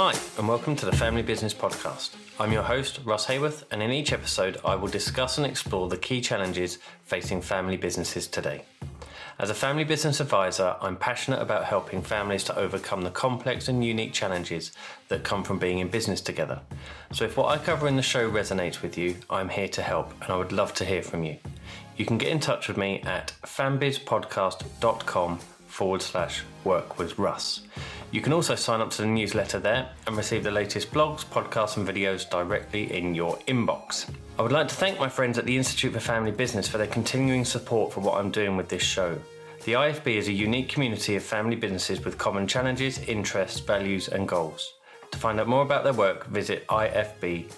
Hi, and welcome to the Family Business Podcast. I'm your host, Russ Haworth, and in each episode, I will discuss and explore the key challenges facing family businesses today. As a family business advisor, I'm passionate about helping families to overcome the complex and unique challenges that come from being in business together. So, if what I cover in the show resonates with you, I'm here to help, and I would love to hear from you. You can get in touch with me at fambizpodcast.com forward slash work with Russ. You can also sign up to the newsletter there and receive the latest blogs, podcasts, and videos directly in your inbox. I would like to thank my friends at the Institute for Family Business for their continuing support for what I'm doing with this show. The IFB is a unique community of family businesses with common challenges, interests, values, and goals. To find out more about their work, visit ifb.org.uk.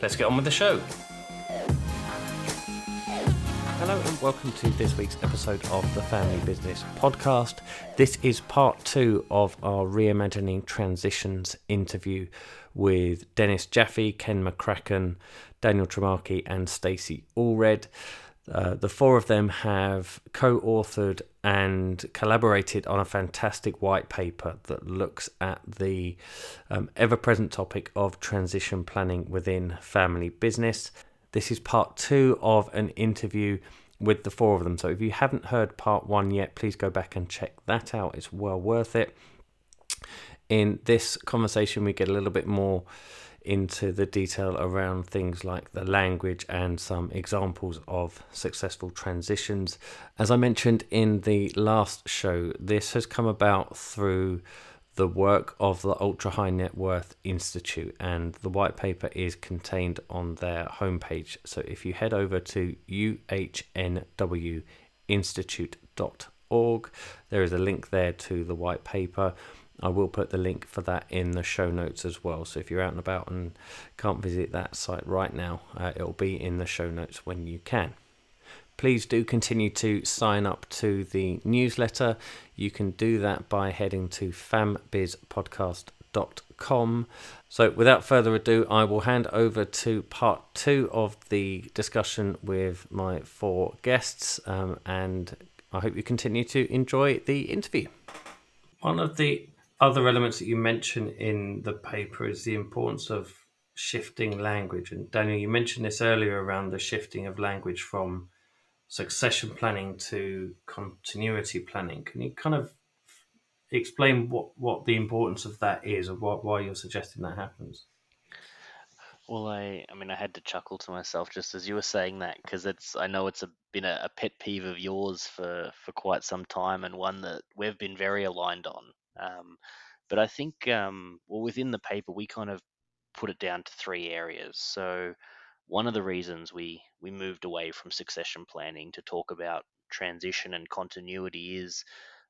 Let's get on with the show. Hello and welcome to this week's episode of the Family Business Podcast. This is part two of our Reimagining Transitions interview with Dennis Jaffe, Ken McCracken, Daniel Trimarchi, and Stacy Allred. Uh, the four of them have co authored and collaborated on a fantastic white paper that looks at the um, ever present topic of transition planning within family business. This is part two of an interview with the four of them. So if you haven't heard part one yet, please go back and check that out. It's well worth it. In this conversation, we get a little bit more into the detail around things like the language and some examples of successful transitions. As I mentioned in the last show, this has come about through the work of the Ultra High Net Worth Institute, and the white paper is contained on their homepage. So if you head over to uhnwinstitute.org, there is a link there to the white paper. I will put the link for that in the show notes as well. So if you're out and about and can't visit that site right now, uh, it'll be in the show notes when you can please do continue to sign up to the newsletter. You can do that by heading to fambizpodcast.com. So, without further ado, I will hand over to part two of the discussion with my four guests, um, and I hope you continue to enjoy the interview. One of the other elements that you mention in the paper is the importance of shifting language. And Daniel, you mentioned this earlier around the shifting of language from succession planning to continuity planning. Can you kind of explain what, what the importance of that is or what, why you're suggesting that happens? Well, I, I mean, I had to chuckle to myself just as you were saying that because it's, I know it's a, been a, a, pet peeve of yours for, for quite some time and one that we've been very aligned on. Um, but I think, um, well, within the paper, we kind of put it down to three areas. So one of the reasons we we moved away from succession planning to talk about transition and continuity is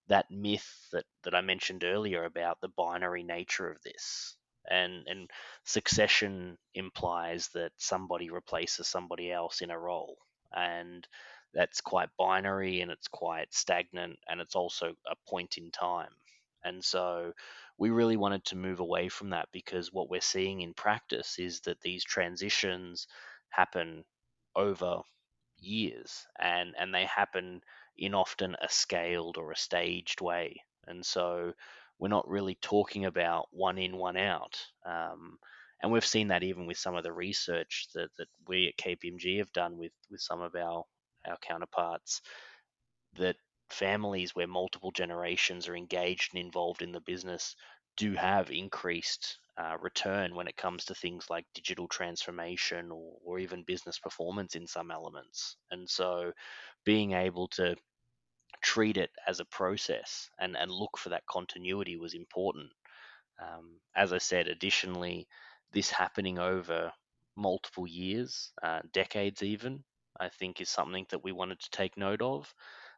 that myth that, that I mentioned earlier about the binary nature of this. And and succession implies that somebody replaces somebody else in a role. And that's quite binary and it's quite stagnant and it's also a point in time. And so we really wanted to move away from that because what we're seeing in practice is that these transitions happen over years and and they happen in often a scaled or a staged way. And so we're not really talking about one in one out. Um, and we've seen that even with some of the research that, that we at KPMG have done with with some of our our counterparts that families where multiple generations are engaged and involved in the business do have increased uh, return when it comes to things like digital transformation or, or even business performance in some elements. And so being able to treat it as a process and, and look for that continuity was important. Um, as I said, additionally, this happening over multiple years, uh, decades even, I think is something that we wanted to take note of.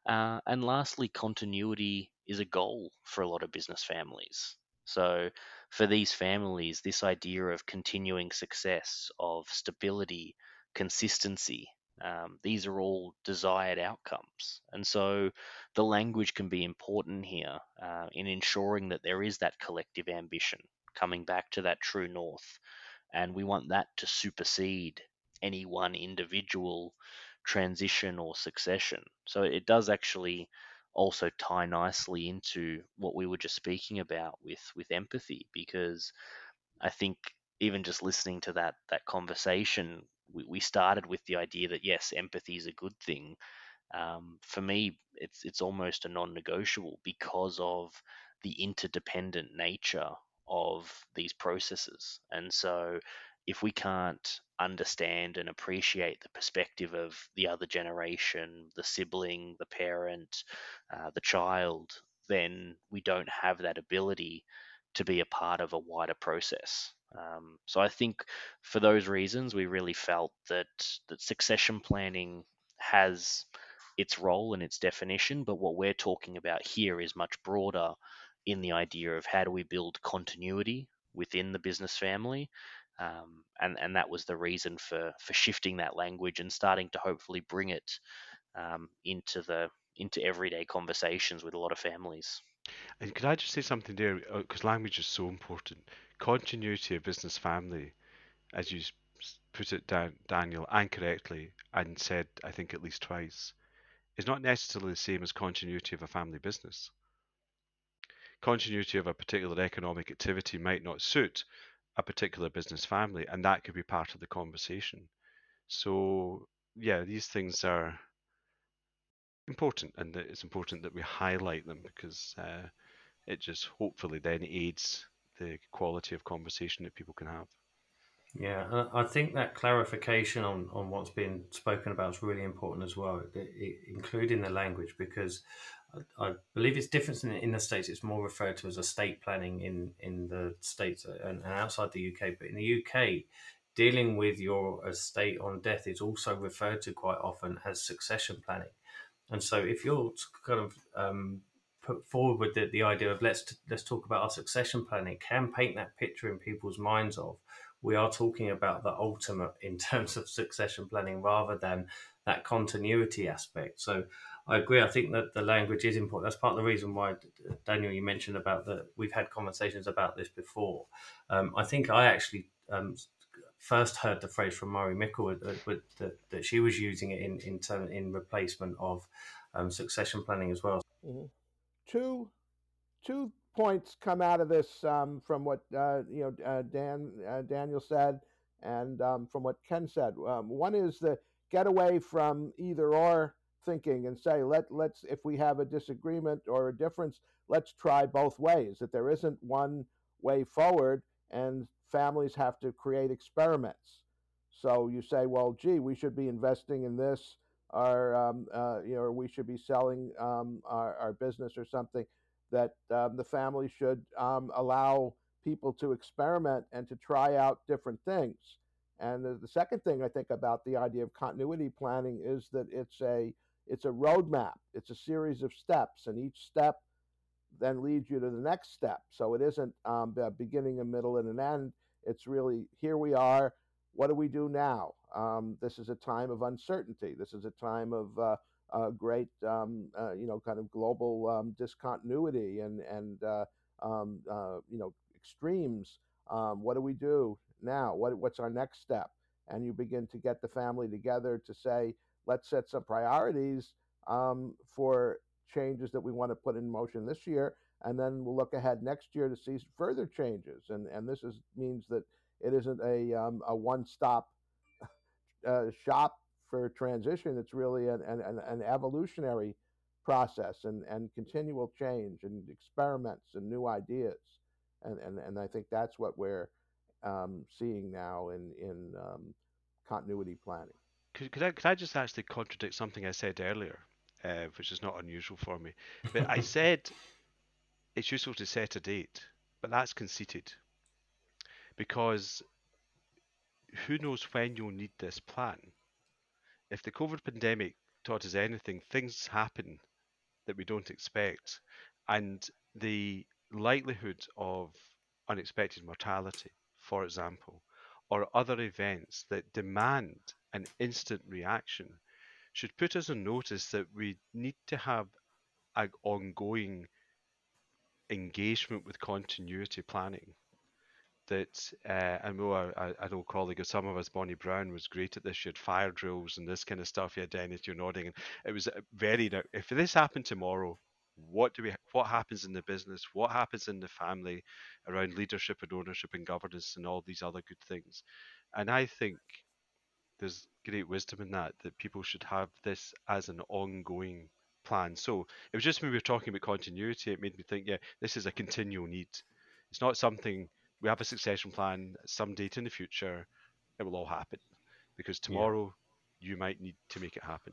Uh, and lastly, continuity is a goal for a lot of business families. So, for these families, this idea of continuing success, of stability, consistency, um, these are all desired outcomes. And so, the language can be important here uh, in ensuring that there is that collective ambition, coming back to that true north. And we want that to supersede any one individual transition or succession. So, it does actually also tie nicely into what we were just speaking about with with empathy because I think even just listening to that that conversation we, we started with the idea that yes empathy is a good thing. Um, for me it's it's almost a non-negotiable because of the interdependent nature of these processes. And so if we can't understand and appreciate the perspective of the other generation, the sibling, the parent, uh, the child, then we don't have that ability to be a part of a wider process. Um, so I think for those reasons, we really felt that that succession planning has its role and its definition, but what we're talking about here is much broader in the idea of how do we build continuity within the business family um, and and that was the reason for for shifting that language and starting to hopefully bring it um, into the into everyday conversations with a lot of families. And could I just say something there? Because uh, language is so important. Continuity of business family, as you put it down, Daniel, and correctly, and said, I think at least twice, is not necessarily the same as continuity of a family business. Continuity of a particular economic activity might not suit a particular business family, and that could be part of the conversation. So, yeah, these things are important, and it's important that we highlight them because uh, it just hopefully then aids the quality of conversation that people can have. Yeah, I think that clarification on, on what's been spoken about is really important as well, including the language, because I, believe it's different in, in, the States. It's more referred to as estate planning in, in the States and, and outside the UK. But in the UK, dealing with your estate on death is also referred to quite often as succession planning. And so if you're kind of um, put forward with the, the idea of let's let's talk about our succession planning, can paint that picture in people's minds of we are talking about the ultimate in terms of succession planning rather than that continuity aspect. So I agree. I think that the language is important. That's part of the reason why Daniel, you mentioned about that we've had conversations about this before. Um, I think I actually um, first heard the phrase from Mikkel that, that, that, she was using it in in, term, in replacement of um, succession planning as well. Mm-hmm. Two two points come out of this um, from what uh, you know uh, Dan uh, Daniel said and um, from what Ken said. Um, one is the get away from either or thinking and say let let's if we have a disagreement or a difference, let's try both ways. That there isn't one way forward, and families have to create experiments. So you say, well, gee, we should be investing in this, or um, uh, you know, or we should be selling um, our, our business or something that um, the family should um, allow people to experiment and to try out different things. And the, the second thing I think about the idea of continuity planning is that it's a it's a roadmap. It's a series of steps, and each step then leads you to the next step. So it isn't um, a beginning, a middle, and an end. It's really here we are. What do we do now? Um, this is a time of uncertainty. This is a time of uh, great, um, uh, you know, kind of global um, discontinuity and and uh, um, uh, you know extremes. Um, what do we do now? What what's our next step? And you begin to get the family together to say, let's set some priorities um, for changes that we want to put in motion this year, and then we'll look ahead next year to see further changes. And and this is means that it isn't a um, a one stop uh, shop for transition, it's really an, an, an evolutionary process and, and continual change and experiments and new ideas. And, and, and I think that's what we're um, seeing now in, in um, continuity planning. Could, could, I, could I just actually contradict something I said earlier, uh, which is not unusual for me? But I said it's useful to set a date, but that's conceited. Because who knows when you'll need this plan? if the COVID pandemic taught us anything, things happen that we don't expect, and the likelihood of unexpected mortality, for example, or other events that demand an instant reaction should put us on notice that we need to have an ongoing engagement with continuity planning that uh, I know a, an old colleague of some of us, Bonnie Brown, was great at this. She had fire drills and this kind of stuff. Yeah, Dennis, you're nodding. And it was very. If this happened tomorrow, what do we what happens in the business, what happens in the family around leadership and ownership and governance and all these other good things. And I think there's great wisdom in that that people should have this as an ongoing plan. So it was just when we were talking about continuity, it made me think, yeah, this is a continual need. It's not something we have a succession plan some date in the future, it will all happen. Because tomorrow yeah. you might need to make it happen.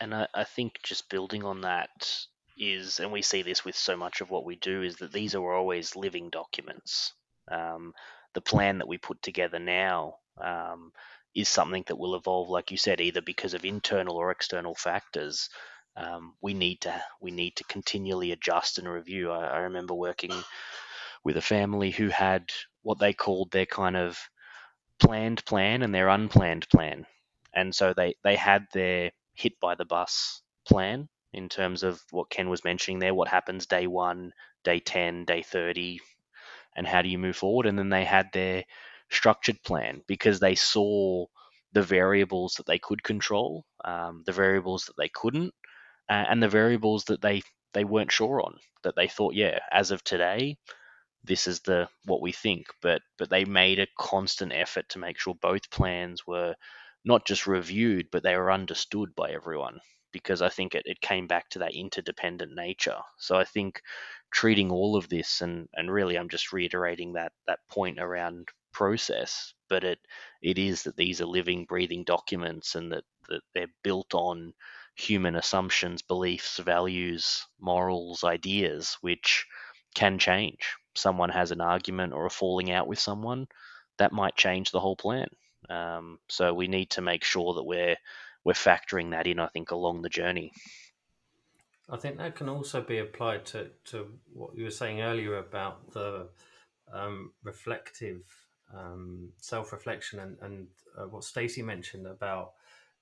And I, I think just building on that is, and we see this with so much of what we do, is that these are always living documents. Um, the plan that we put together now um, is something that will evolve, like you said, either because of internal or external factors. Um, we need to we need to continually adjust and review. I, I, remember working with a family who had what they called their kind of planned plan and their unplanned plan, and so they they had their hit by the bus plan in terms of what Ken was mentioning there. What happens day one, day ten, day thirty, and how do you move forward? And then they had their structured plan because they saw the variables that they could control, um, the variables that they couldn't, uh, and the variables that they they weren't sure on. That they thought, yeah, as of today, this is the what we think. But but they made a constant effort to make sure both plans were not just reviewed, but they were understood by everyone because I think it, it came back to that interdependent nature. So I think treating all of this and, and really I'm just reiterating that that point around process, but it it is that these are living, breathing documents, and that, that they're built on human assumptions, beliefs, values, morals, ideas, which can change. Someone has an argument or a falling out with someone, that might change the whole plan. Um, so we need to make sure that we're we're factoring that in. I think along the journey. I think that can also be applied to, to what you were saying earlier about the um, reflective um, self reflection and, and uh, what Stacy mentioned about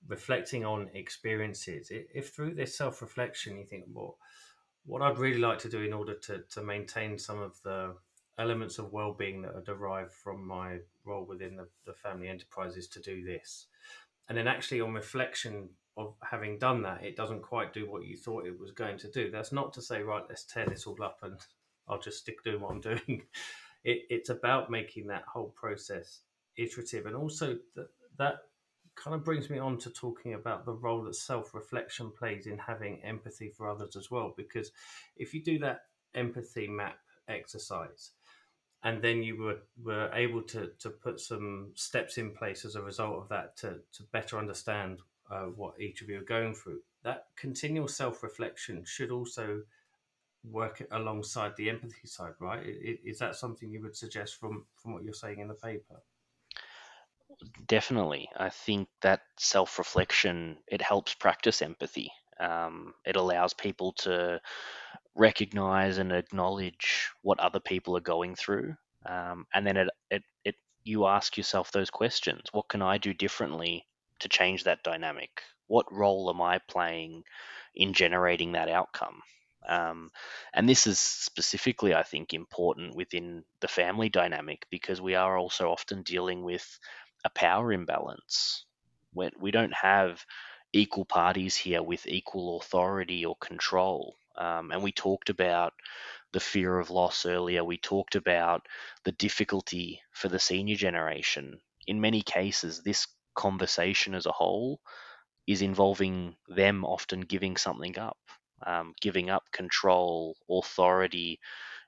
reflecting on experiences. If through this self reflection you think, well, what I'd really like to do in order to, to maintain some of the elements of well being that are derived from my role within the, the family enterprise is to do this. And then actually, on reflection of having done that, it doesn't quite do what you thought it was going to do. That's not to say, right, let's tear this all up and I'll just stick doing what I'm doing it, it's about making that whole process iterative. And also that that kind of brings me on to talking about the role that self-reflection plays in having empathy for others as well because if you do that empathy map exercise and then you were, were able to, to put some steps in place as a result of that to, to better understand uh, what each of you are going through that continual self-reflection should also work alongside the empathy side, right? Is that something you would suggest from from what you're saying in the paper? Definitely, I think that self-reflection it helps practice empathy. Um, it allows people to recognize and acknowledge what other people are going through, um, and then it, it it you ask yourself those questions: What can I do differently to change that dynamic? What role am I playing in generating that outcome? Um, and this is specifically, I think, important within the family dynamic because we are also often dealing with a power imbalance. When we don't have equal parties here with equal authority or control. Um, and we talked about the fear of loss earlier. We talked about the difficulty for the senior generation. In many cases, this conversation as a whole is involving them often giving something up um, giving up control, authority,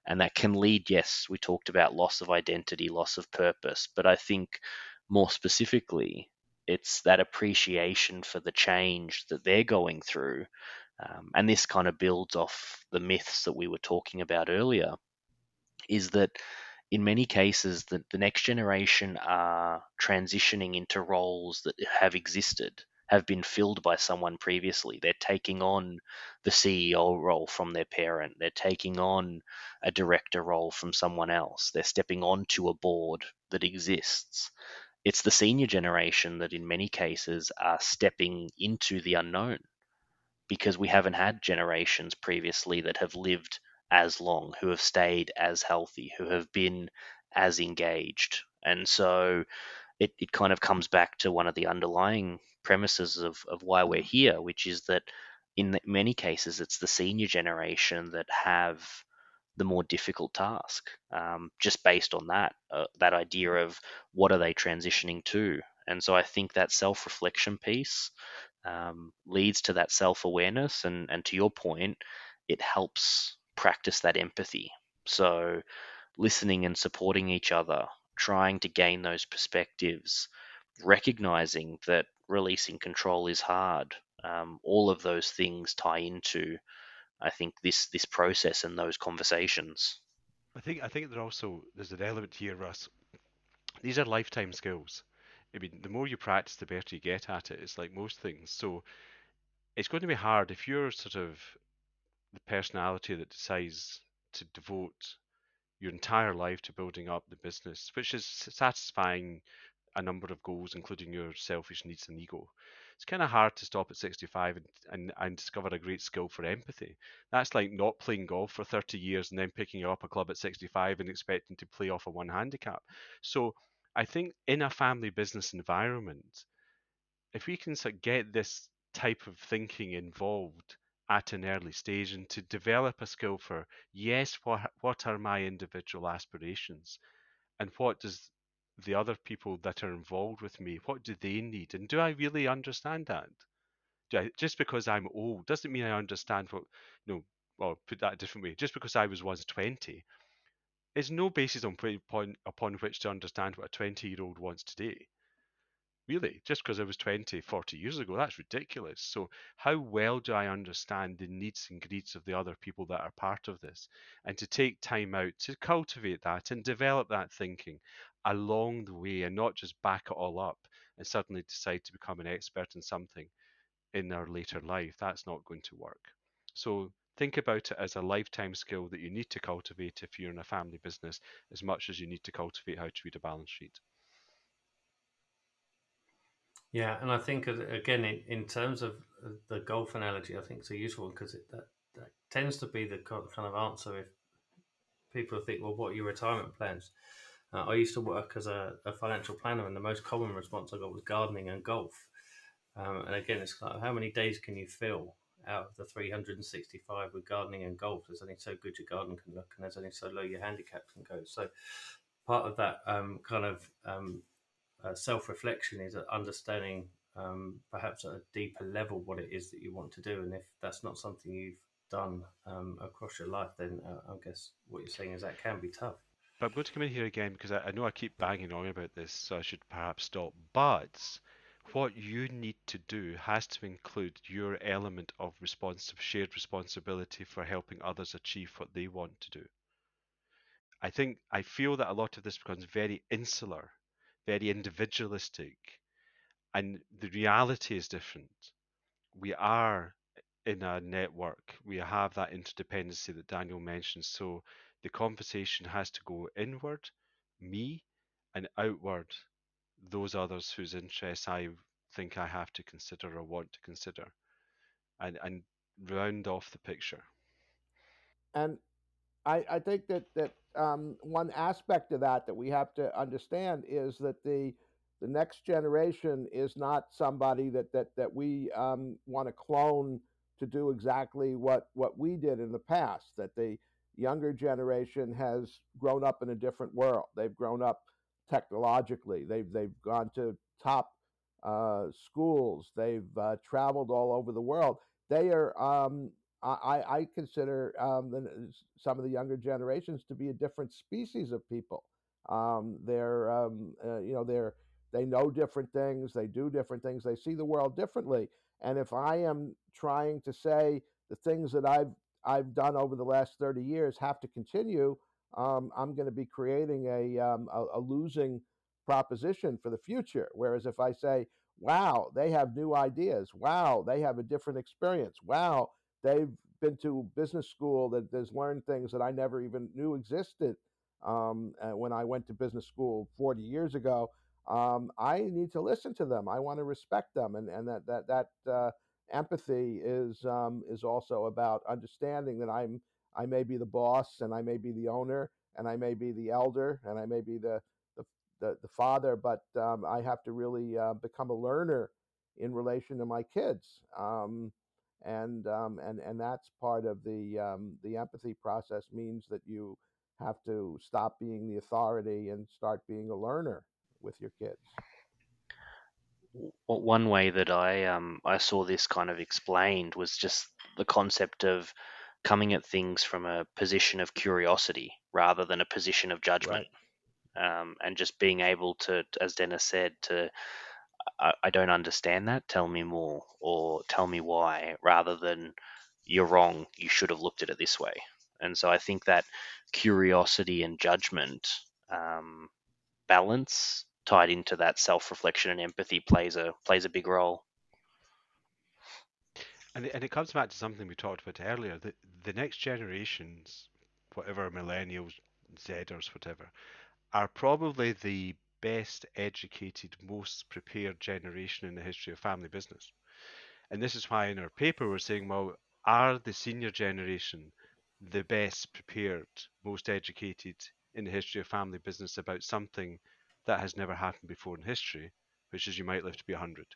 and that can lead, yes, we talked about loss of identity, loss of purpose, but I think more specifically, it's that appreciation for the change that they're going through. Um, and this kind of builds off the myths that we were talking about earlier, is that in many cases, the, the next generation are transitioning into roles that have existed have been filled by someone previously. They're taking on the CEO role from their parent. They're taking on a director role from someone else. They're stepping onto a board that exists. It's the senior generation that, in many cases, are stepping into the unknown because we haven't had generations previously that have lived as long, who have stayed as healthy, who have been as engaged. And so it, it kind of comes back to one of the underlying premises of, of why we're here, which is that in many cases, it's the senior generation that have the more difficult task, um, just based on that uh, that idea of what are they transitioning to. And so I think that self reflection piece um, leads to that self awareness, and and to your point, it helps practice that empathy. So listening and supporting each other, trying to gain those perspectives, recognizing that releasing control is hard. Um, all of those things tie into I think this this process and those conversations. I think I think there also there's an element here, Russ. These are lifetime skills. I mean, the more you practice, the better you get at it. It's like most things. So it's going to be hard if you're sort of the personality that decides to devote your entire life to building up the business, which is satisfying a number of goals, including your selfish needs and ego it's kind of hard to stop at 65 and, and, and discover a great skill for empathy. That's like not playing golf for 30 years and then picking up a club at 65 and expecting to play off a one handicap. So I think in a family business environment, if we can sort of get this type of thinking involved at an early stage and to develop a skill for yes, what what are my individual aspirations, and what does the other people that are involved with me, what do they need? And do I really understand that? I, just because I'm old doesn't mean I understand what, you know, well, put that a different way. Just because I was once 20 is no basis on, upon, upon which to understand what a 20 year old wants today. Really, just because I was 20, 40 years ago, that's ridiculous. So, how well do I understand the needs and greeds of the other people that are part of this? And to take time out to cultivate that and develop that thinking along the way and not just back it all up and suddenly decide to become an expert in something in our later life. That's not going to work. So think about it as a lifetime skill that you need to cultivate if you're in a family business as much as you need to cultivate how to read a balance sheet. Yeah, and I think again in, in terms of uh, the golf analogy, I think it's a useful one because that, that tends to be the kind of answer if people think, well, what are your retirement plans? Uh, I used to work as a, a, financial planner, and the most common response I got was gardening and golf. Um, and again, it's like, how many days can you fill out of the 365 with gardening and golf? There's only so good your garden can look, and there's only so low your handicap can go. So, part of that um, kind of um, uh, self reflection is understanding um, perhaps at a deeper level what it is that you want to do. And if that's not something you've done um, across your life, then uh, I guess what you're saying is that can be tough. But I'm going to come in here again because I, I know I keep banging on about this, so I should perhaps stop. But what you need to do has to include your element of responsive, shared responsibility for helping others achieve what they want to do. I think I feel that a lot of this becomes very insular, very individualistic, and the reality is different. We are in a network. We have that interdependency that Daniel mentioned. So the conversation has to go inward, me, and outward, those others whose interests I think I have to consider or want to consider, and and round off the picture. And I, I think that that um, one aspect of that that we have to understand is that the the next generation is not somebody that that that we um, want to clone to do exactly what what we did in the past. That they younger generation has grown up in a different world. They've grown up technologically. They've they've gone to top uh, schools. They've uh, traveled all over the world. They are. Um, I, I consider um, the, some of the younger generations to be a different species of people. Um, they're, um, uh, you know, they're they know different things. They do different things. They see the world differently. And if I am trying to say the things that I've I've done over the last 30 years have to continue, um, I'm going to be creating a, um, a, a losing proposition for the future. Whereas if I say, wow, they have new ideas, wow, they have a different experience, wow, they've been to business school that has learned things that I never even knew existed um, uh, when I went to business school 40 years ago. Um, I need to listen to them. I want to respect them, and and that that that uh, empathy is um, is also about understanding that I'm I may be the boss and I may be the owner and I may be the elder and I may be the the, the, the father, but um, I have to really uh, become a learner in relation to my kids. Um, and um, and and that's part of the um, the empathy process means that you have to stop being the authority and start being a learner with your kids. One way that I um I saw this kind of explained was just the concept of coming at things from a position of curiosity rather than a position of judgment. Right. Um, and just being able to, as Dennis said, to I, I don't understand that. Tell me more, or tell me why, rather than you're wrong. You should have looked at it this way. And so I think that curiosity and judgment um, balance tied into that self-reflection and empathy plays a plays a big role. And it, and it comes back to something we talked about earlier. that the next generations, whatever millennials, Zers, whatever, are probably the best educated, most prepared generation in the history of family business. And this is why in our paper we're saying, well, are the senior generation the best prepared, most educated in the history of family business about something that has never happened before in history, which is you might live to be 100?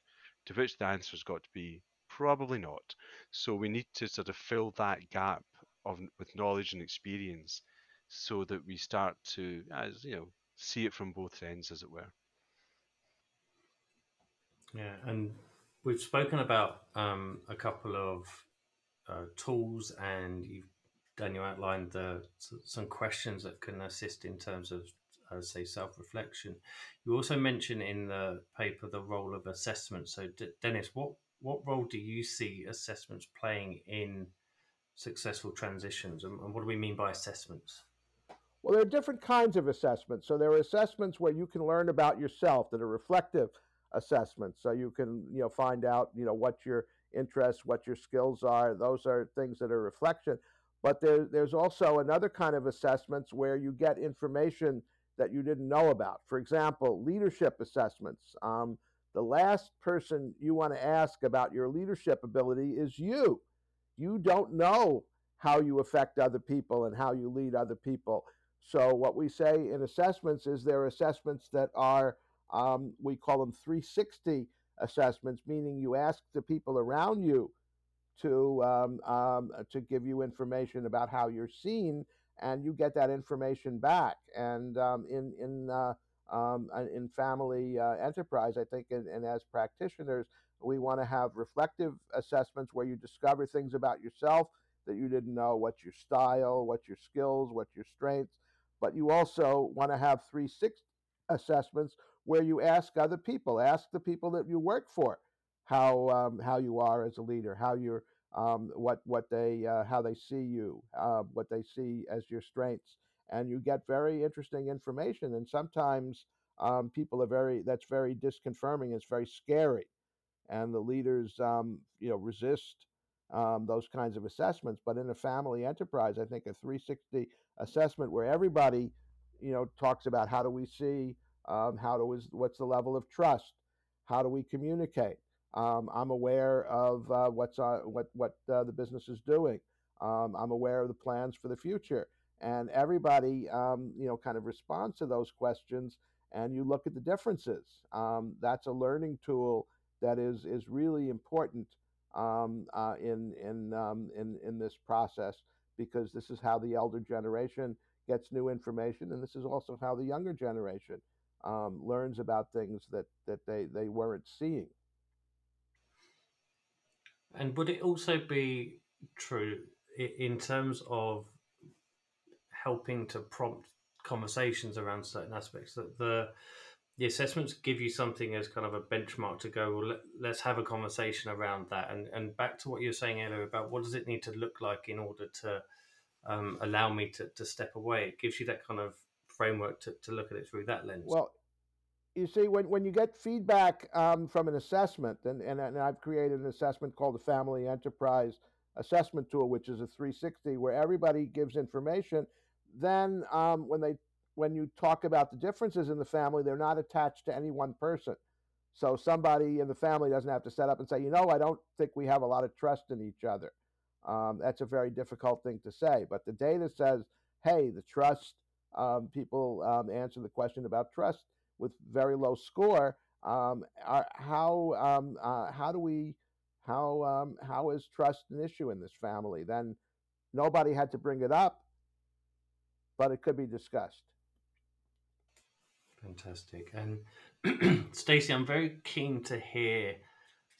To which the answer's got to be probably not. So we need to sort of fill that gap of with knowledge and experience so that we start to, as you know, see it from both ends, as it were. Yeah, and we've spoken about um, a couple of uh, tools, and you've Daniel, outlined the, some questions that can assist in terms of, uh, say, self-reflection. You also mentioned in the paper the role of assessment. So, D- Dennis, what what role do you see assessments playing in successful transitions, and, and what do we mean by assessments? Well, there are different kinds of assessments. So there are assessments where you can learn about yourself that are reflective assessments. So you can, you know, find out, you know, what your interests, what your skills are. Those are things that are reflection. But there, there's also another kind of assessments where you get information that you didn't know about. For example, leadership assessments. Um, the last person you want to ask about your leadership ability is you. You don't know how you affect other people and how you lead other people. So what we say in assessments is there are assessments that are um, we call them 360 assessments, meaning you ask the people around you to um, um, to give you information about how you're seen, and you get that information back. And um, in in uh, um, in family uh, enterprise, I think, and, and as practitioners, we want to have reflective assessments where you discover things about yourself that you didn't know, what's your style, what's your skills, what's your strengths, but you also want to have three six assessments where you ask other people, ask the people that you work for, how um, how you are as a leader, how you're um, what what they uh, how they see you, uh, what they see as your strengths, and you get very interesting information. And sometimes um, people are very that's very disconfirming. It's very scary, and the leaders um, you know resist um, those kinds of assessments. But in a family enterprise, I think a 360 assessment where everybody, you know, talks about how do we see, um, how do is what's the level of trust, how do we communicate. Um, I'm aware of uh, what's what what uh, the business is doing. Um, I'm aware of the plans for the future, and everybody, um, you know, kind of responds to those questions. And you look at the differences. Um, that's a learning tool that is is really important um, uh, in in um, in in this process because this is how the elder generation gets new information, and this is also how the younger generation learns about things that that they they weren't seeing. And would it also be true in terms of helping to prompt conversations around certain aspects that the the assessments give you something as kind of a benchmark to go well let, us have a conversation around that. And and back to what you were saying earlier about what does it need to look like in order to um, allow me to, to step away it gives you that kind of framework to, to look at it through that lens. Well you see when, when you get feedback um, from an assessment and, and, and i've created an assessment called the family enterprise assessment tool which is a 360 where everybody gives information then um, when they when you talk about the differences in the family, they're not attached to any one person. So somebody in the family doesn't have to set up and say, you know, I don't think we have a lot of trust in each other. Um, that's a very difficult thing to say. But the data says, hey, the trust, um, people um, answer the question about trust with very low score. Um, are, how, um, uh, how do we how um, how is trust an issue in this family? Then nobody had to bring it up, but it could be discussed. Fantastic. And Stacy, I'm very keen to hear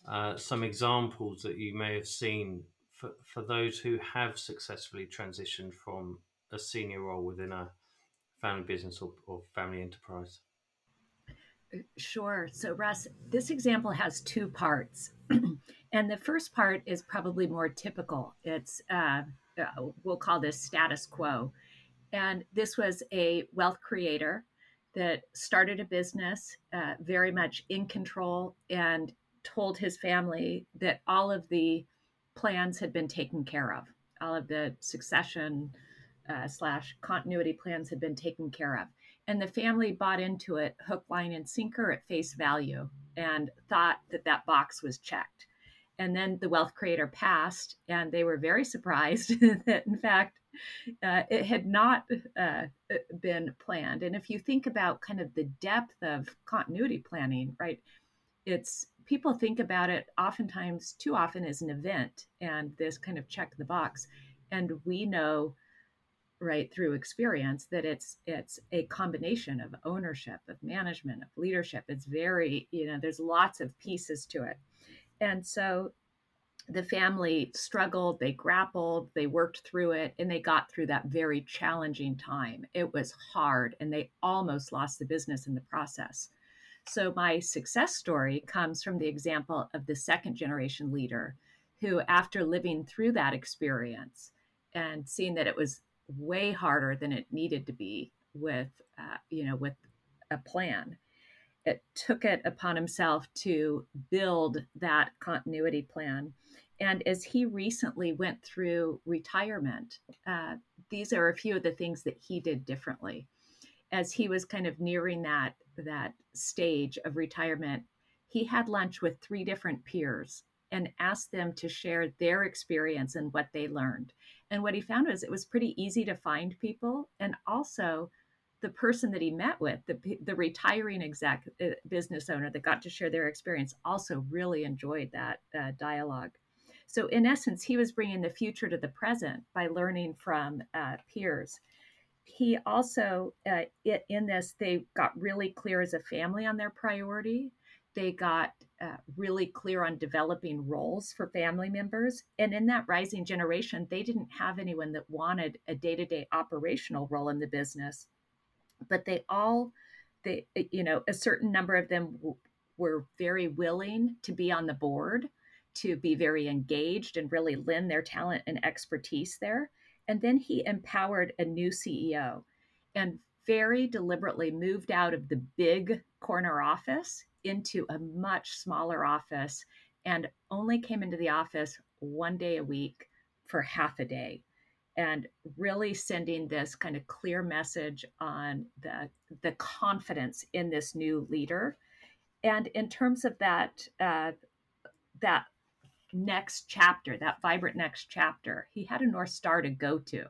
uh, some examples that you may have seen for, for those who have successfully transitioned from a senior role within a family business or, or family enterprise. Sure. So, Russ, this example has two parts. and the first part is probably more typical. It's, uh, uh, we'll call this status quo. And this was a wealth creator that started a business uh, very much in control and told his family that all of the plans had been taken care of, all of the succession uh, slash continuity plans had been taken care of. And the family bought into it hook, line, and sinker at face value and thought that that box was checked. And then the wealth creator passed, and they were very surprised that, in fact, uh, it had not uh, been planned. And if you think about kind of the depth of continuity planning, right, it's people think about it oftentimes too often as an event and this kind of check the box. And we know right through experience that it's it's a combination of ownership of management of leadership it's very you know there's lots of pieces to it and so the family struggled, they grappled, they worked through it, and they got through that very challenging time. It was hard, and they almost lost the business in the process. So, my success story comes from the example of the second generation leader who, after living through that experience and seeing that it was way harder than it needed to be with, uh, you know, with a plan, it took it upon himself to build that continuity plan. And as he recently went through retirement, uh, these are a few of the things that he did differently. As he was kind of nearing that that stage of retirement, he had lunch with three different peers and asked them to share their experience and what they learned. And what he found was it was pretty easy to find people, and also the person that he met with, the, the retiring exec uh, business owner that got to share their experience, also really enjoyed that uh, dialogue. So, in essence, he was bringing the future to the present by learning from uh, peers. He also, uh, it, in this, they got really clear as a family on their priority. They got uh, really clear on developing roles for family members. And in that rising generation, they didn't have anyone that wanted a day to day operational role in the business but they all they you know a certain number of them w- were very willing to be on the board to be very engaged and really lend their talent and expertise there and then he empowered a new ceo and very deliberately moved out of the big corner office into a much smaller office and only came into the office one day a week for half a day. And really sending this kind of clear message on the the confidence in this new leader. And in terms of that uh, that next chapter that vibrant next chapter he had a north star to go to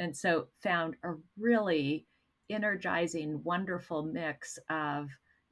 and so found a really energizing wonderful mix of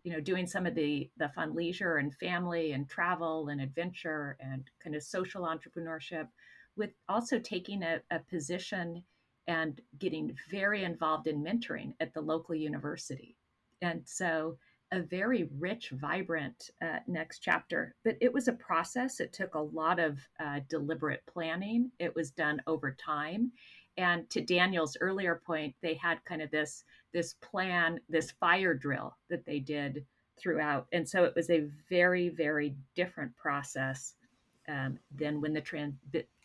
you know doing some of the the fun leisure and family and travel and adventure and kind of social entrepreneurship with also taking a, a position and getting very involved in mentoring at the local university. And so a very rich, vibrant uh, next chapter. But it was a process. It took a lot of uh, deliberate planning. It was done over time. And to Daniel's earlier point, they had kind of this this plan, this fire drill that they did throughout. And so it was a very, very different process um, than when the trans-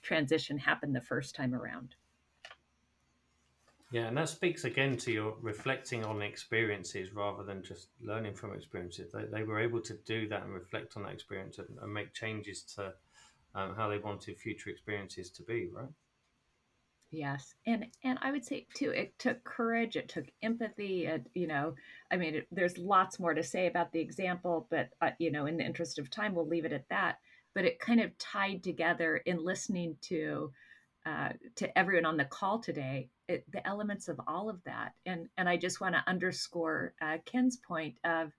transition happened the first time around. Yeah, and that speaks again to your reflecting on experiences rather than just learning from experiences. They, they were able to do that and reflect on that experience and, and make changes to um, how they wanted future experiences to be, right? Yes, and and I would say too, it took courage, it took empathy. It, you know, I mean, it, there's lots more to say about the example, but uh, you know, in the interest of time, we'll leave it at that but it kind of tied together in listening to uh, to everyone on the call today it, the elements of all of that and and i just want to underscore uh, ken's point of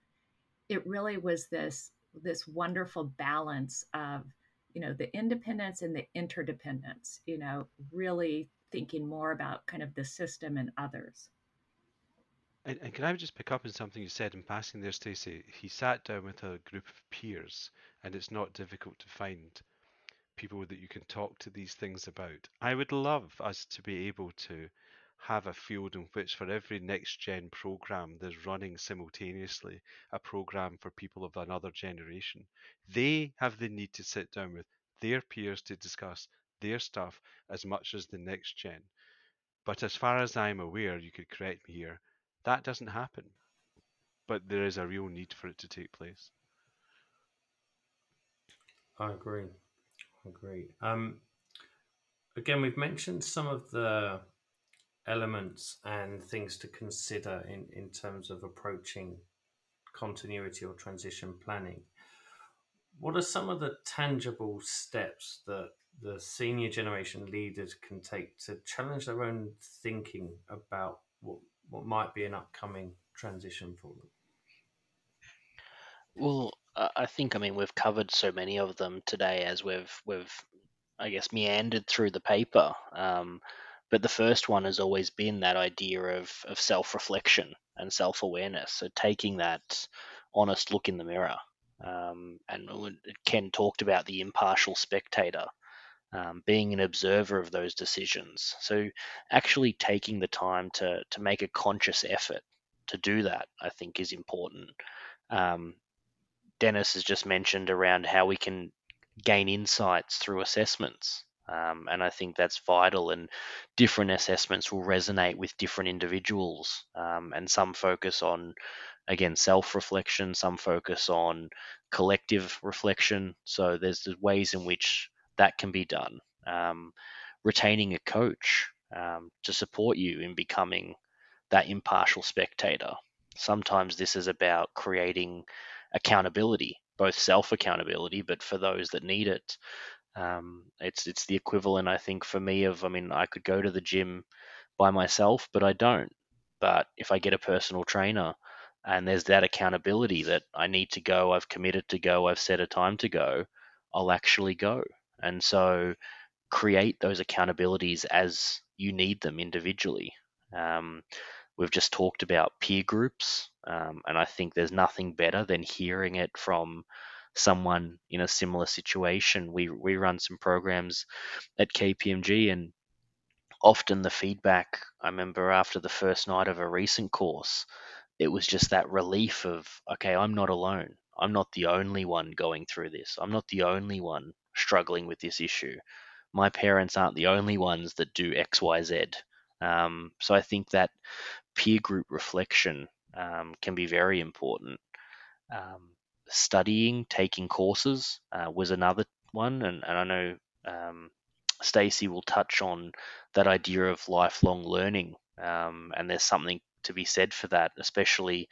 it really was this this wonderful balance of you know, the independence and the interdependence, you know, really thinking more about kind of the system and others. And, and can I just pick up on something you said in passing there, Stacy? He sat down with a group of peers, and it's not difficult to find people that you can talk to these things about. I would love us to be able to have a field in which for every next gen program there's running simultaneously a program for people of another generation. They have the need to sit down with their peers to discuss their stuff as much as the next gen. But as far as I'm aware, you could correct me here, that doesn't happen. But there is a real need for it to take place. I agree. I agree. Um, again, we've mentioned some of the elements and things to consider in, in terms of approaching continuity or transition planning. What are some of the tangible steps that the senior generation leaders can take to challenge their own thinking about what, what might be an upcoming transition for them? Well, I think I mean we've covered so many of them today as we've we've I guess meandered through the paper. Um, but the first one has always been that idea of, of self reflection and self awareness. So taking that honest look in the mirror. Um, and Ken talked about the impartial spectator, um, being an observer of those decisions. So actually taking the time to, to make a conscious effort to do that, I think, is important. Um, Dennis has just mentioned around how we can gain insights through assessments. Um, and I think that's vital. And different assessments will resonate with different individuals. Um, and some focus on, again, self reflection, some focus on collective reflection. So there's the ways in which that can be done. Um, retaining a coach um, to support you in becoming that impartial spectator. Sometimes this is about creating accountability, both self accountability, but for those that need it, um, it's it's the equivalent, I think, for me of I mean, I could go to the gym by myself, but I don't. But if I get a personal trainer and there's that accountability that I need to go, I've committed to go, I've set a time to go, I'll actually go. And so create those accountabilities as you need them individually. Um, we've just talked about peer groups, um, and I think there's nothing better than hearing it from someone in a similar situation. We we run some programs at KPMG and often the feedback I remember after the first night of a recent course, it was just that relief of okay, I'm not alone. I'm not the only one going through this. I'm not the only one struggling with this issue. My parents aren't the only ones that do X, Y, Z. Um, so I think that peer group reflection um, can be very important. Um, studying, taking courses uh, was another one, and, and I know um, Stacy will touch on that idea of lifelong learning, um, and there's something to be said for that, especially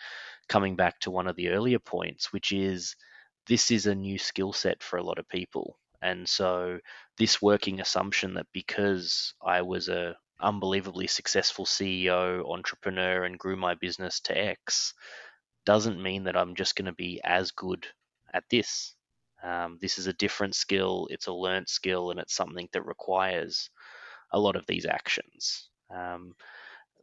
coming back to one of the earlier points, which is this is a new skill set for a lot of people. And so, this working assumption that because I was a unbelievably successful CEO, entrepreneur, and grew my business to X, doesn't mean that I'm just going to be as good at this. Um, this is a different skill, it's a learnt skill, and it's something that requires a lot of these actions. Um,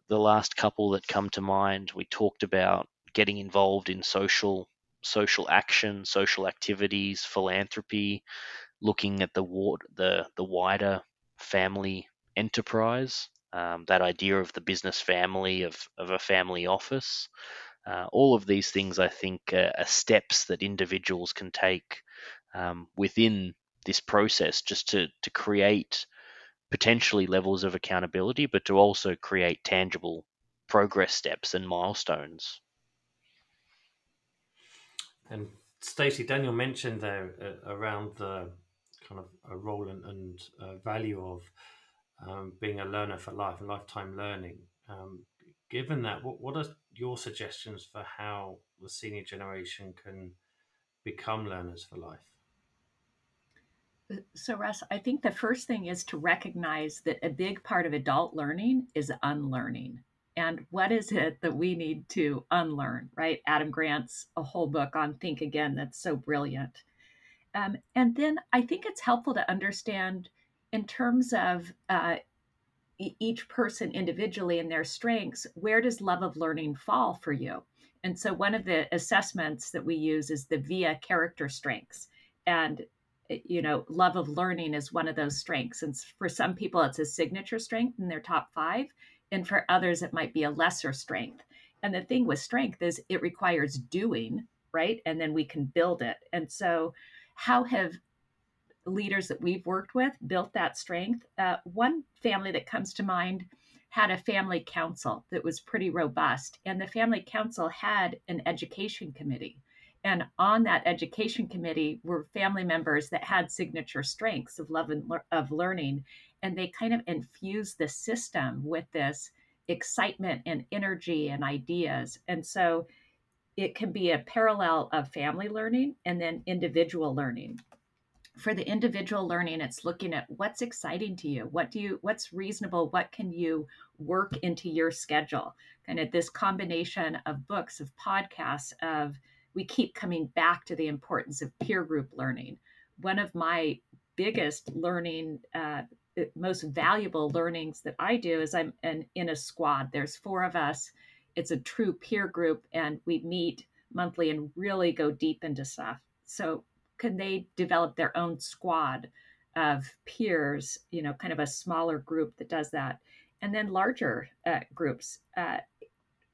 the last couple that come to mind, we talked about getting involved in social social action, social activities, philanthropy, looking at the the the wider family enterprise, um, that idea of the business family of of a family office, uh, all of these things, I think, are, are steps that individuals can take um, within this process just to, to create potentially levels of accountability, but to also create tangible progress steps and milestones. And Stacy, Daniel mentioned there uh, around the kind of a role and, and uh, value of um, being a learner for life and lifetime learning. Um, given that, what, what are your suggestions for how the senior generation can become learners for life? So, Russ, I think the first thing is to recognize that a big part of adult learning is unlearning. And what is it that we need to unlearn, right? Adam Grant's a whole book on Think Again that's so brilliant. Um, and then I think it's helpful to understand in terms of uh, each person individually and their strengths, where does love of learning fall for you? And so one of the assessments that we use is the VIA character strengths. And eh, you know, love of learning is one of those strengths. And for some people, it's a signature strength in their top five. And for others, it might be a lesser strength. And the thing with strength is it requires doing, right? And then we can build it. And so, how have leaders that we've worked with built that strength? Uh, one family that comes to mind had a family council that was pretty robust, and the family council had an education committee. And on that education committee were family members that had signature strengths of love and of learning, and they kind of infused the system with this excitement and energy and ideas. And so it can be a parallel of family learning and then individual learning. For the individual learning it's looking at what's exciting to you what do you what's reasonable what can you work into your schedule? Kind of this combination of books of podcasts of we keep coming back to the importance of peer group learning. One of my biggest learning uh, most valuable learnings that i do is i'm an, in a squad. There's four of us it's a true peer group and we meet monthly and really go deep into stuff. So can they develop their own squad of peers you know kind of a smaller group that does that? And then larger uh, groups uh,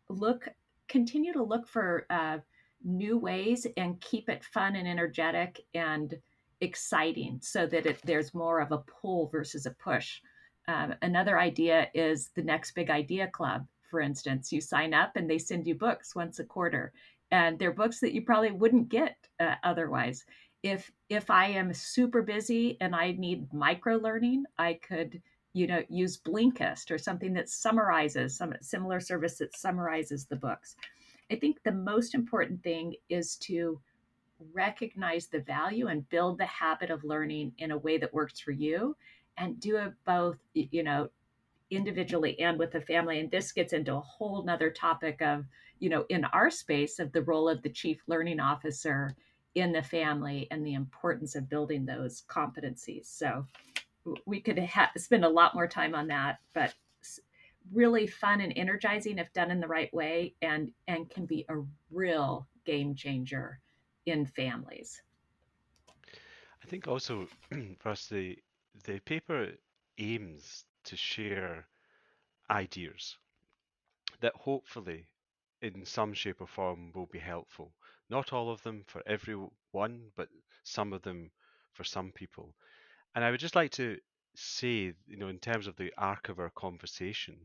look continue to look for uh, new ways and keep it fun and energetic and exciting so that it, there's more of a pull versus a push. Um, another idea is the next big idea club for instance you sign up and they send you books once a quarter and they're books that you probably wouldn't get uh, otherwise. If if i am super busy and i need micro learning i could you know use blinkist or something that summarizes some similar service that summarizes the books. I think the most important thing is to recognize the value and build the habit of learning in a way that works for you and do it both you know individually and with the family and this gets into a whole nother topic of you know in our space of the role of the chief learning officer in the family and the importance of building those competencies. So we could ha- spend a lot more time on that, but really fun and energizing if done in the right way and and can be a real game changer in families. I think also for us the the paper aims to share ideas that hopefully in some shape or form will be helpful. Not all of them for everyone, but some of them for some people. And I would just like to say, you know, in terms of the arc of our conversation,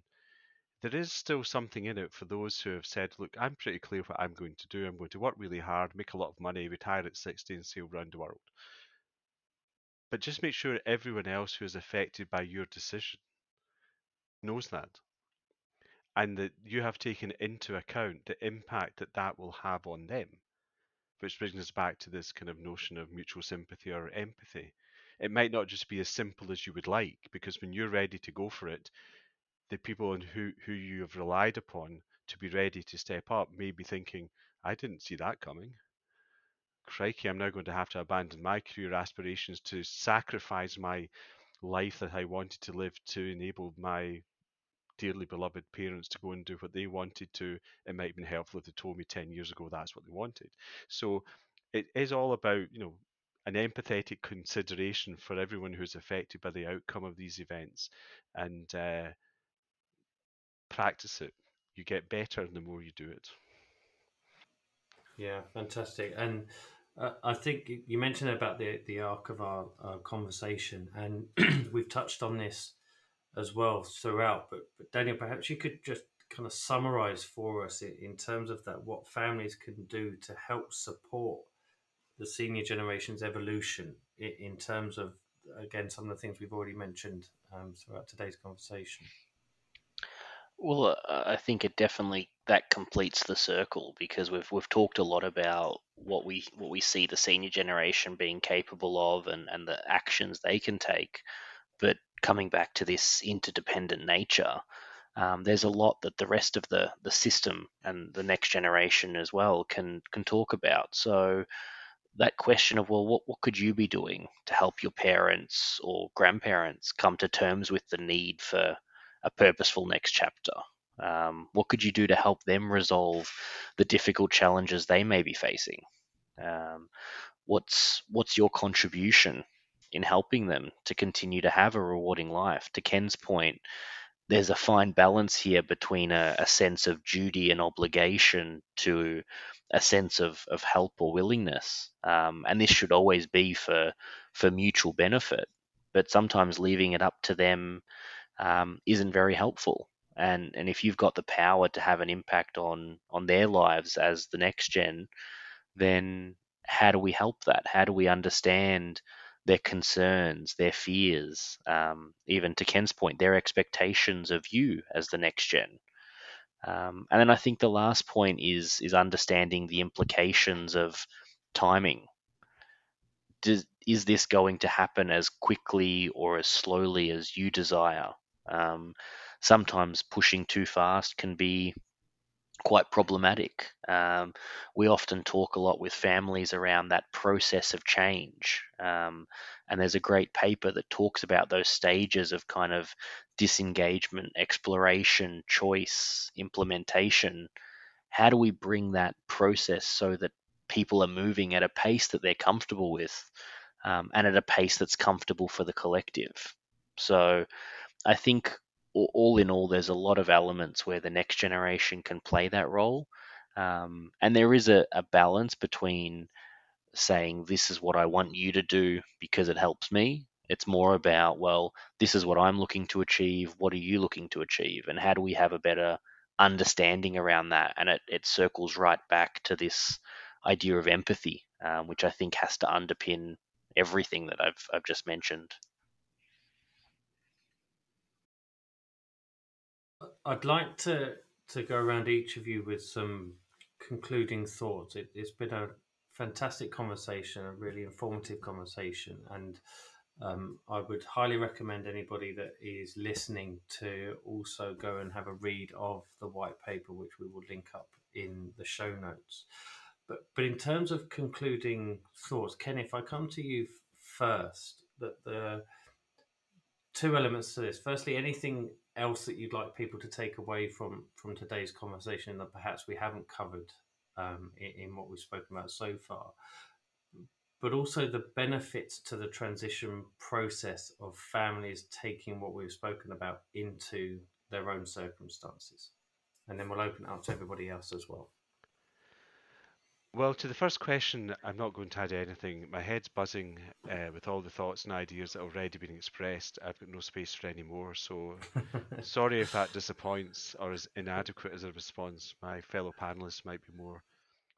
there is still something in it for those who have said, look, I'm pretty clear what I'm going to do. I'm going to work really hard, make a lot of money, retire at 60 and sail around the world. But just make sure everyone else who is affected by your decision knows that and that you have taken into account the impact that that will have on them. Which brings us back to this kind of notion of mutual sympathy or empathy. It might not just be as simple as you would like, because when you're ready to go for it, the people on who, who you have relied upon to be ready to step up may be thinking, I didn't see that coming. Crikey, I'm now going to have to abandon my career aspirations to sacrifice my life that I wanted to live to enable my dearly beloved parents to go and do what they wanted to. It might have been helpful if they told me 10 years ago that's what they wanted. So it is all about, you know, an empathetic consideration for everyone who's affected by the outcome of these events and uh, practice it. You get better the more you do it. Yeah, fantastic. And uh, I think you mentioned about the the arc of our, conversation, and we've touched on this as well throughout. But, but Daniel, perhaps you could just kind of summarize for us in terms of that what families can do to help support the senior generation's evolution in terms of again some of the things we've already mentioned um, throughout today's conversation well uh, i think it definitely that completes the circle because we've we've talked a lot about what we what we see the senior generation being capable of and and the actions they can take but coming back to this interdependent nature, um, there's a lot that the rest of the the system and the next generation as well can can talk about. So that question of well what, what could you be doing to help your parents or grandparents come to terms with the need for a purposeful next chapter um, what could you do to help them resolve the difficult challenges they may be facing um, what's what's your contribution in helping them to continue to have a rewarding life to ken's point there's a fine balance here between a, a sense of duty and obligation to a sense of, of help or willingness. Um, and this should always be for for mutual benefit. But sometimes leaving it up to them um, isn't very helpful. And and if you've got the power to have an impact on on their lives as the next gen, then how do we help that? How do we understand their concerns, their fears, um, even to Ken's point, their expectations of you as the next gen? Um, and then I think the last point is is understanding the implications of timing. Does, is this going to happen as quickly or as slowly as you desire? Um, sometimes pushing too fast can be quite problematic. Um, we often talk a lot with families around that process of change. Um, and there's a great paper that talks about those stages of kind of disengagement, exploration, choice, implementation. How do we bring that process so that people are moving at a pace that they're comfortable with um, and at a pace that's comfortable for the collective? So I think all in all, there's a lot of elements where the next generation can play that role. Um, and there is a, a, balance between saying, This is what I want you to do because it helps me. It's more about, Well, this is what I'm looking to achieve. What are you looking to achieve? And how do we have a better understanding around that? And it, it circles right back to this idea of empathy, um, which I think has to underpin everything that I've, I've just mentioned. I'd like to to go around each of you with some concluding thoughts. It, has been a fantastic conversation, a really informative conversation, and um, I would highly recommend anybody that is listening to also go and have a read of the white paper, which we will link up in the show notes. But but in terms of concluding thoughts, Ken, if I come to you first, that the two elements to this. Firstly, anything else that you'd like people to take away from from today's conversation that perhaps we haven't covered um, in, in, what we've spoken about so far, but also the benefits to the transition process of families taking what we've spoken about into their own circumstances, and then we'll open it up to everybody else as well. Well, to the first question, I'm not going to add anything. My head's buzzing uh, with all the thoughts and ideas that have already been expressed. I've got no space for any more. So sorry if that disappoints or is inadequate as a response. My fellow panelists might be more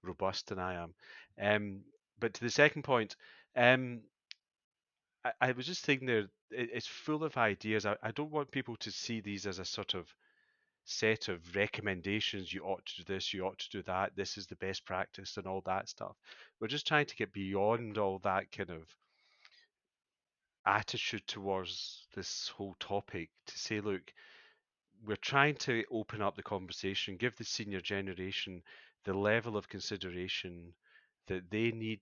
robust than I am. Um, but to the second point, um, I, I, was just thinking there, it, it's full of ideas. I, I don't want people to see these as a sort of set of recommendations you ought to do this you ought to do that this is the best practice and all that stuff. We're just trying to get beyond all that kind of attitude towards this whole topic to say look we're trying to open up the conversation give the senior generation the level of consideration that they need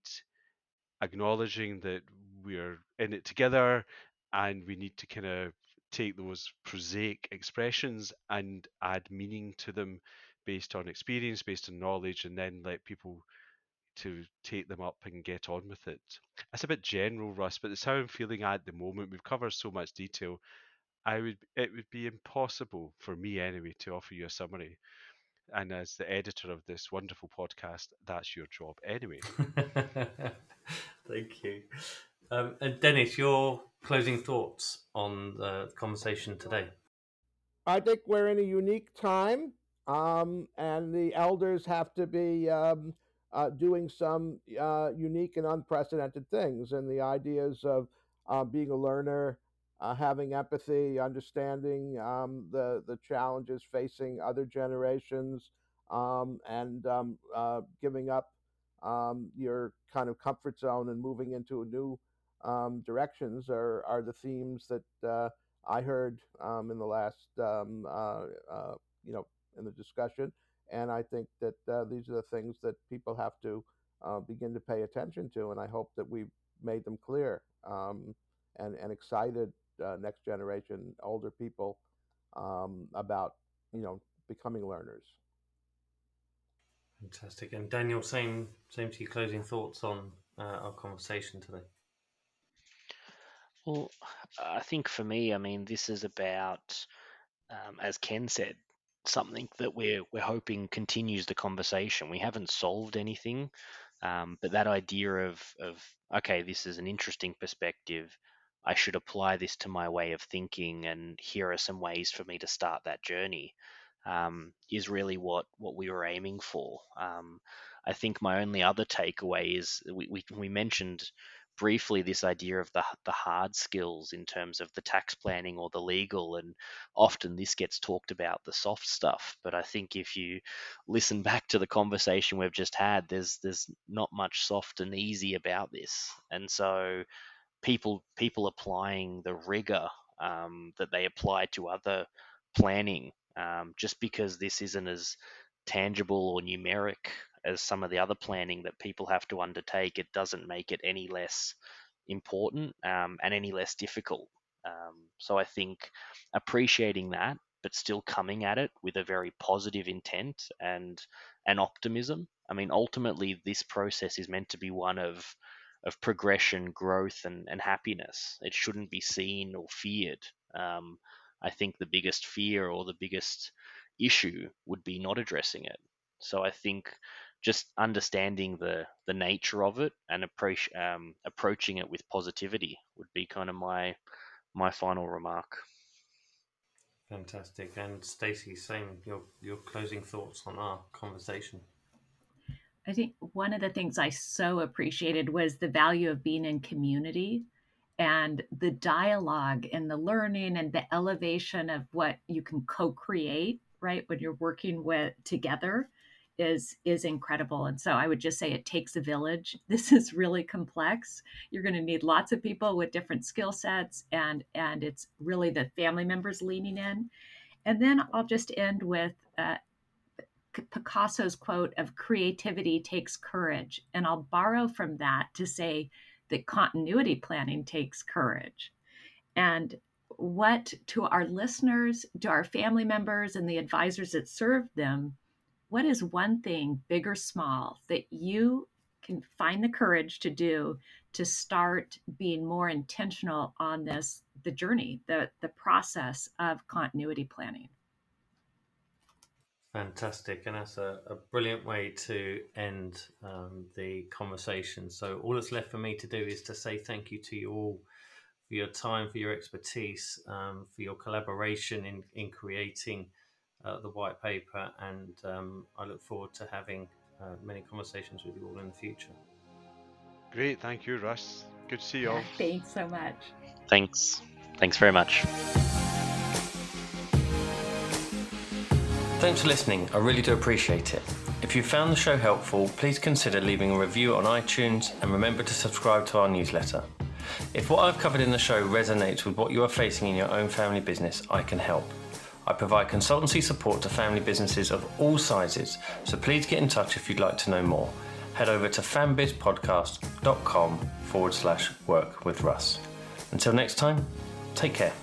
acknowledging that we're in it together and we need to kind of take those prosaic expressions and add meaning to them based on experience, based on knowledge, and then let people to take them up and get on with it. That's a bit general, Russ, but it's how I'm feeling at the moment. We've covered so much detail. I would it would be impossible for me anyway to offer you a summary. And as the editor of this wonderful podcast, that's your job anyway. Thank you. Um, and Dennis, your closing thoughts on the conversation today? I think we're in a unique time, um, and the elders have to be um, uh, doing some uh, unique and unprecedented things. And the ideas of uh, being a learner, uh, having empathy, understanding um, the the challenges facing other generations, um, and um, uh, giving up um, your kind of comfort zone and moving into a new um, directions are, are the themes that uh, I heard um, in the last, um, uh, uh, you know, in the discussion. And I think that uh, these are the things that people have to uh, begin to pay attention to. And I hope that we've made them clear um, and, and excited next generation, older people um, about, you know, becoming learners. Fantastic. And Daniel, same same to you. Closing thoughts on uh, our conversation today. Well, I think for me, I mean, this is about, um, as Ken said, something that we're we're hoping continues the conversation. We haven't solved anything, um, but that idea of of okay, this is an interesting perspective. I should apply this to my way of thinking, and here are some ways for me to start that journey. Um, is really what what we were aiming for. Um, I think my only other takeaway is we, we, we mentioned briefly this idea of the the hard skills in terms of the tax planning or the legal and often this gets talked about the soft stuff but i think if you listen back to the conversation we've just had there's there's not much soft and easy about this and so people people applying the rigor um, that they apply to other planning um, just because this isn't as tangible or numeric as some of the other planning that people have to undertake, it doesn't make it any less important um, and any less difficult. Um, so I think appreciating that, but still coming at it with a very positive intent and and optimism. I mean, ultimately, this process is meant to be one of of progression, growth, and, and happiness. It shouldn't be seen or feared. Um, I think the biggest fear or the biggest issue would be not addressing it. So I think just understanding the the nature of it and approach um, approaching it with positivity would be kind of my my final remark. Fantastic. And Stacy, same your your closing thoughts on our conversation. I think one of the things I so appreciated was the value of being in community and the dialogue and the learning and the elevation of what you can co-create right when you're working with together is is incredible and so i would just say it takes a village. This is really complex. You're going to need lots of people with different skill sets and and it's really the family members leaning in. And then i'll just end with uh, picasso's quote of creativity takes courage and i'll borrow from that to say that continuity planning takes courage. And what to our listeners to our family members and the advisors that serve them what is one thing, big or small, that you can find the courage to do to start being more intentional on this the journey the the process of continuity planning? Fantastic and that's a, a brilliant way to end um, the conversation. So all that's left for me to do is to say thank you to you all for your time for your expertise um, for your collaboration in in creating uh, the white paper, and um, I look forward to having uh, many conversations with you all in the future. Great, thank you, Russ. Good to see you all. Thanks so much. Thanks. Thanks very much. Thanks for listening. I really do appreciate it. If you found the show helpful, please consider leaving a review on iTunes and remember to subscribe to our newsletter. If what I've covered in the show resonates with what you are facing in your own family business, I can help. I provide consultancy support to family businesses of all sizes, so please get in touch if you'd like to know more. Head over to fambizpodcast.com forward slash work with Russ. Until next time, take care.